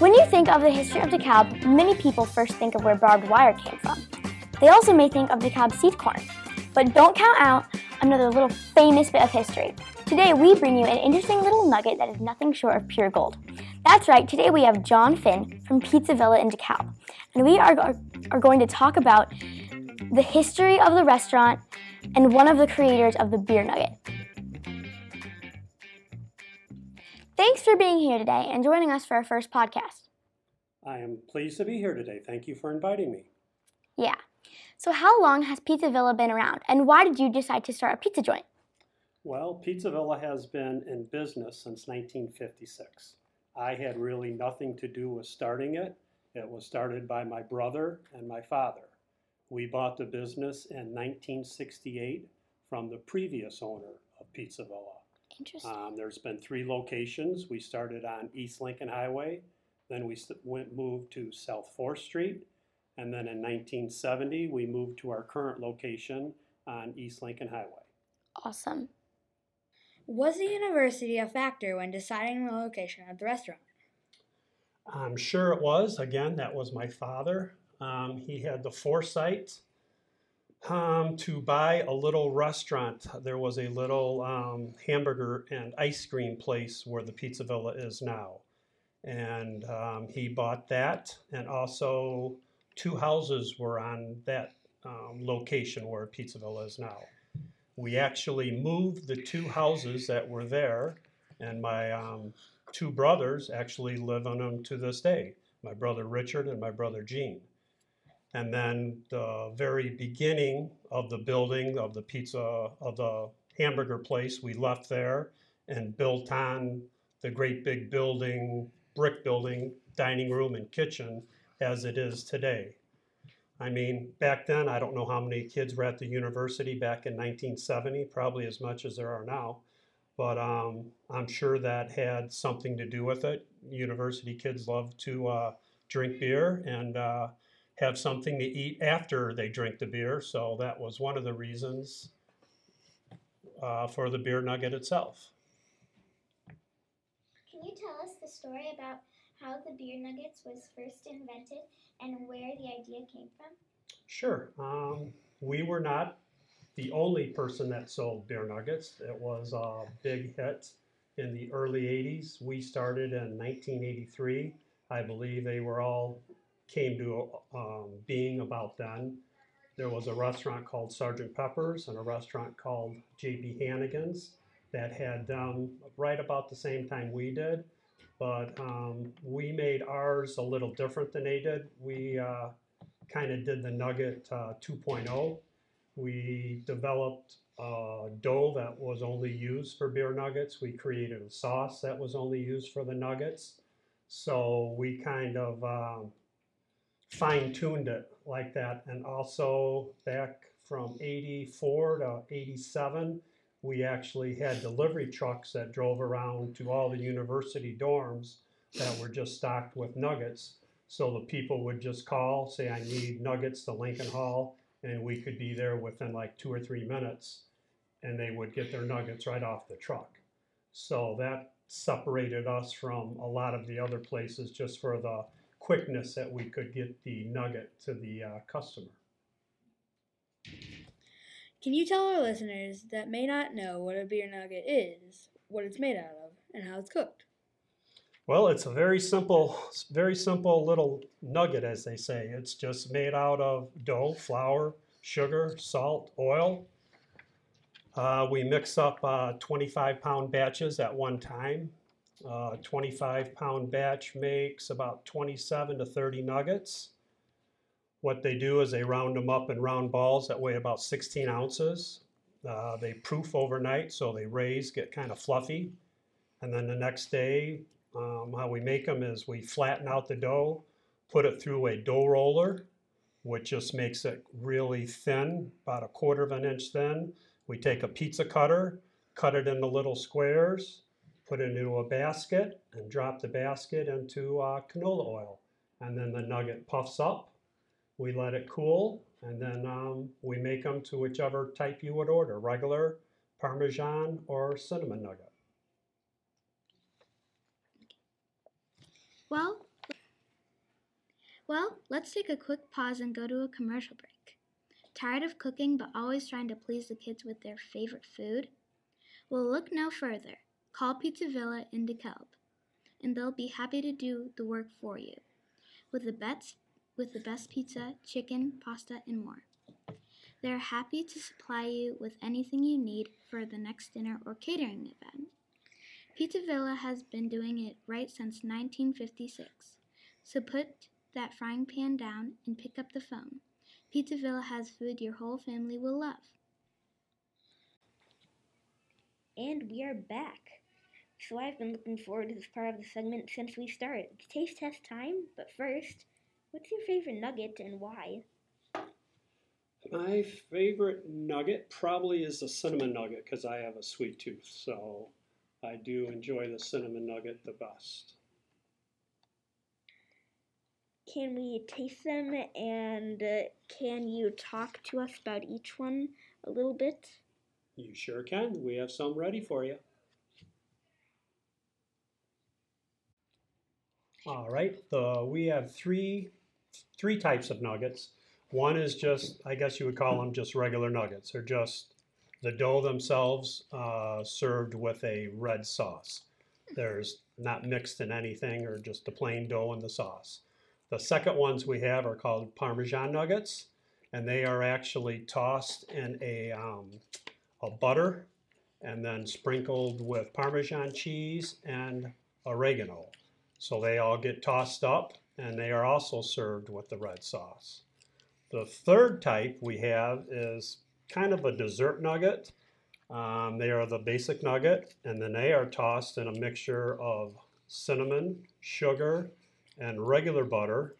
When you think of the history of DeKalb, many people first think of where barbed wire came from. They also may think of DeKalb seed corn. But don't count out another little famous bit of history. Today we bring you an interesting little nugget that is nothing short of pure gold. That's right, today we have John Finn from Pizza Villa in DeKalb. And we are, are, are going to talk about the history of the restaurant and one of the creators of the beer nugget. Thanks for being here today and joining us for our first podcast. I am pleased to be here today. Thank you for inviting me. Yeah. So, how long has Pizza Villa been around, and why did you decide to start a pizza joint? Well, Pizza Villa has been in business since 1956. I had really nothing to do with starting it. It was started by my brother and my father. We bought the business in 1968 from the previous owner of Pizza Villa. Interesting. Um, there's been three locations. We started on East Lincoln Highway, then we went moved to South Fourth Street, and then in 1970 we moved to our current location on East Lincoln Highway. awesome. Was the university a factor when deciding the location of the restaurant? I'm sure it was. Again, that was my father. Um, he had the foresight um, to buy a little restaurant. There was a little um, hamburger and ice cream place where the Pizza Villa is now. And um, he bought that, and also two houses were on that um, location where Pizza Villa is now. We actually moved the two houses that were there, and my um, two brothers actually live on them to this day my brother Richard and my brother Gene. And then the very beginning of the building of the pizza, of the hamburger place, we left there and built on the great big building, brick building, dining room and kitchen as it is today. I mean, back then, I don't know how many kids were at the university back in 1970, probably as much as there are now. But um, I'm sure that had something to do with it. University kids love to uh, drink beer and uh, have something to eat after they drink the beer. So that was one of the reasons uh, for the beer nugget itself. Can you tell us the story about how the beer nuggets was first invented and where the idea came from? Sure. Um, we were not the only person that sold beer nuggets. It was a big hit in the early 80s. We started in 1983. I believe they were all came to um, being about then. There was a restaurant called Sergeant Pepper's and a restaurant called JP Hannigan's that had done right about the same time we did. But um, we made ours a little different than they did. We uh, kind of did the Nugget uh, 2.0. We developed a dough that was only used for beer nuggets. We created a sauce that was only used for the nuggets. So we kind of um, fine tuned it like that. And also back from 84 to 87, we actually had delivery trucks that drove around to all the university dorms that were just stocked with nuggets. So the people would just call, say, I need nuggets to Lincoln Hall, and we could be there within like two or three minutes, and they would get their nuggets right off the truck. So that separated us from a lot of the other places just for the quickness that we could get the nugget to the uh, customer. Can you tell our listeners that may not know what a beer nugget is, what it's made out of, and how it's cooked? Well, it's a very simple, very simple little nugget, as they say. It's just made out of dough, flour, sugar, salt, oil. Uh, we mix up uh, 25 pound batches at one time. Uh, 25 pound batch makes about 27 to 30 nuggets. What they do is they round them up in round balls that weigh about 16 ounces. Uh, they proof overnight so they raise, get kind of fluffy. And then the next day, um, how we make them is we flatten out the dough, put it through a dough roller, which just makes it really thin, about a quarter of an inch thin. We take a pizza cutter, cut it into little squares, put it into a basket, and drop the basket into uh, canola oil. And then the nugget puffs up. We let it cool, and then um, we make them to whichever type you would order regular, Parmesan, or cinnamon nugget. Well, well, let's take a quick pause and go to a commercial break. Tired of cooking but always trying to please the kids with their favorite food? Well, look no further. Call Pizza Villa in DeKalb, and they'll be happy to do the work for you with the best with the best pizza, chicken, pasta, and more. They're happy to supply you with anything you need for the next dinner or catering event. Pizza Villa has been doing it right since 1956. So put that frying pan down and pick up the phone. Pizza Villa has food your whole family will love. And we are back. So I've been looking forward to this part of the segment since we started. Taste test time, but first, what's your favorite nugget and why? My favorite nugget probably is the cinnamon nugget because I have a sweet tooth. So I do enjoy the cinnamon nugget the best. Can we taste them and uh, can you talk to us about each one a little bit? You sure can. We have some ready for you. All right, the, we have three, three types of nuggets. One is just, I guess you would call them just regular nuggets. They're just the dough themselves uh, served with a red sauce. There's not mixed in anything or just the plain dough and the sauce. The second ones we have are called Parmesan nuggets, and they are actually tossed in a, um, a butter and then sprinkled with Parmesan cheese and oregano. So they all get tossed up and they are also served with the red sauce. The third type we have is kind of a dessert nugget. Um, they are the basic nugget, and then they are tossed in a mixture of cinnamon, sugar, and regular butter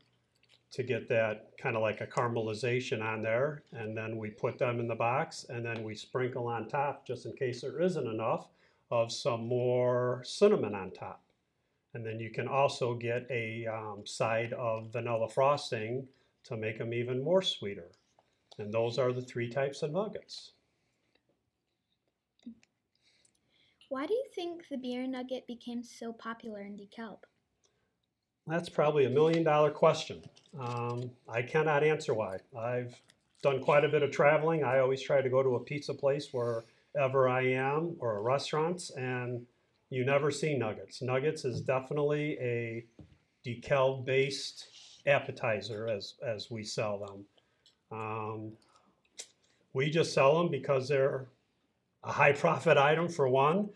to get that kind of like a caramelization on there. And then we put them in the box, and then we sprinkle on top, just in case there isn't enough, of some more cinnamon on top. And then you can also get a um, side of vanilla frosting to make them even more sweeter. And those are the three types of nuggets. Why do you think the beer nugget became so popular in DeKalb? That's probably a million dollar question. Um, I cannot answer why. I've done quite a bit of traveling. I always try to go to a pizza place wherever I am or a restaurant, and you never see nuggets. Nuggets is definitely a DeKalb based appetizer as, as we sell them. Um, we just sell them because they're a high profit item for one,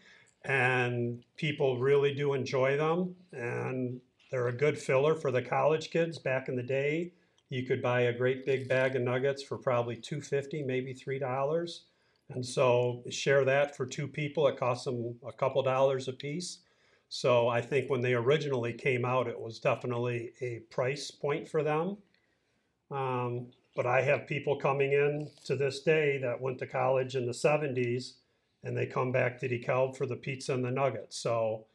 and people really do enjoy them. And they're a good filler for the college kids. Back in the day, you could buy a great big bag of nuggets for probably two fifty, maybe three dollars. And so share that for two people, it costs them a couple dollars a piece. So I think when they originally came out, it was definitely a price point for them. Um, but I have people coming in to this day that went to college in the 70s and they come back to DeKalb for the pizza and the nuggets. So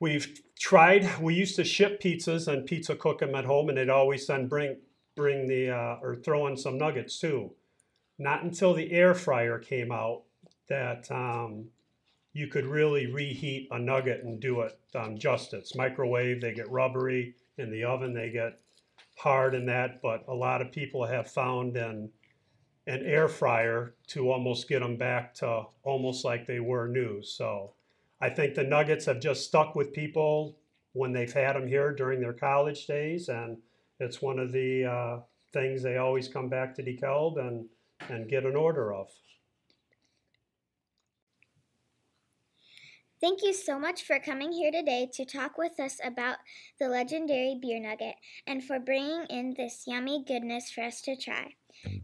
we've tried, we used to ship pizzas and pizza cook them at home and they'd always then bring, bring the, uh, or throw in some nuggets too. Not until the air fryer came out that um, you could really reheat a nugget and do it um, justice. Microwave, they get rubbery. In the oven, they get hard in that. But a lot of people have found an, an air fryer to almost get them back to almost like they were new. So I think the nuggets have just stuck with people when they've had them here during their college days. And it's one of the uh, things they always come back to DeKalb and, and get an order of. Thank you so much for coming here today to talk with us about the legendary beer nugget and for bringing in this yummy goodness for us to try.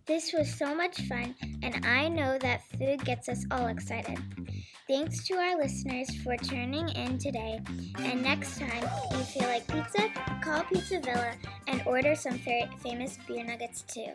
This was so much fun, and I know that food gets us all excited. Thanks to our listeners for tuning in today. And next time you feel like pizza, call Pizza Villa and order some fa- famous beer nuggets too.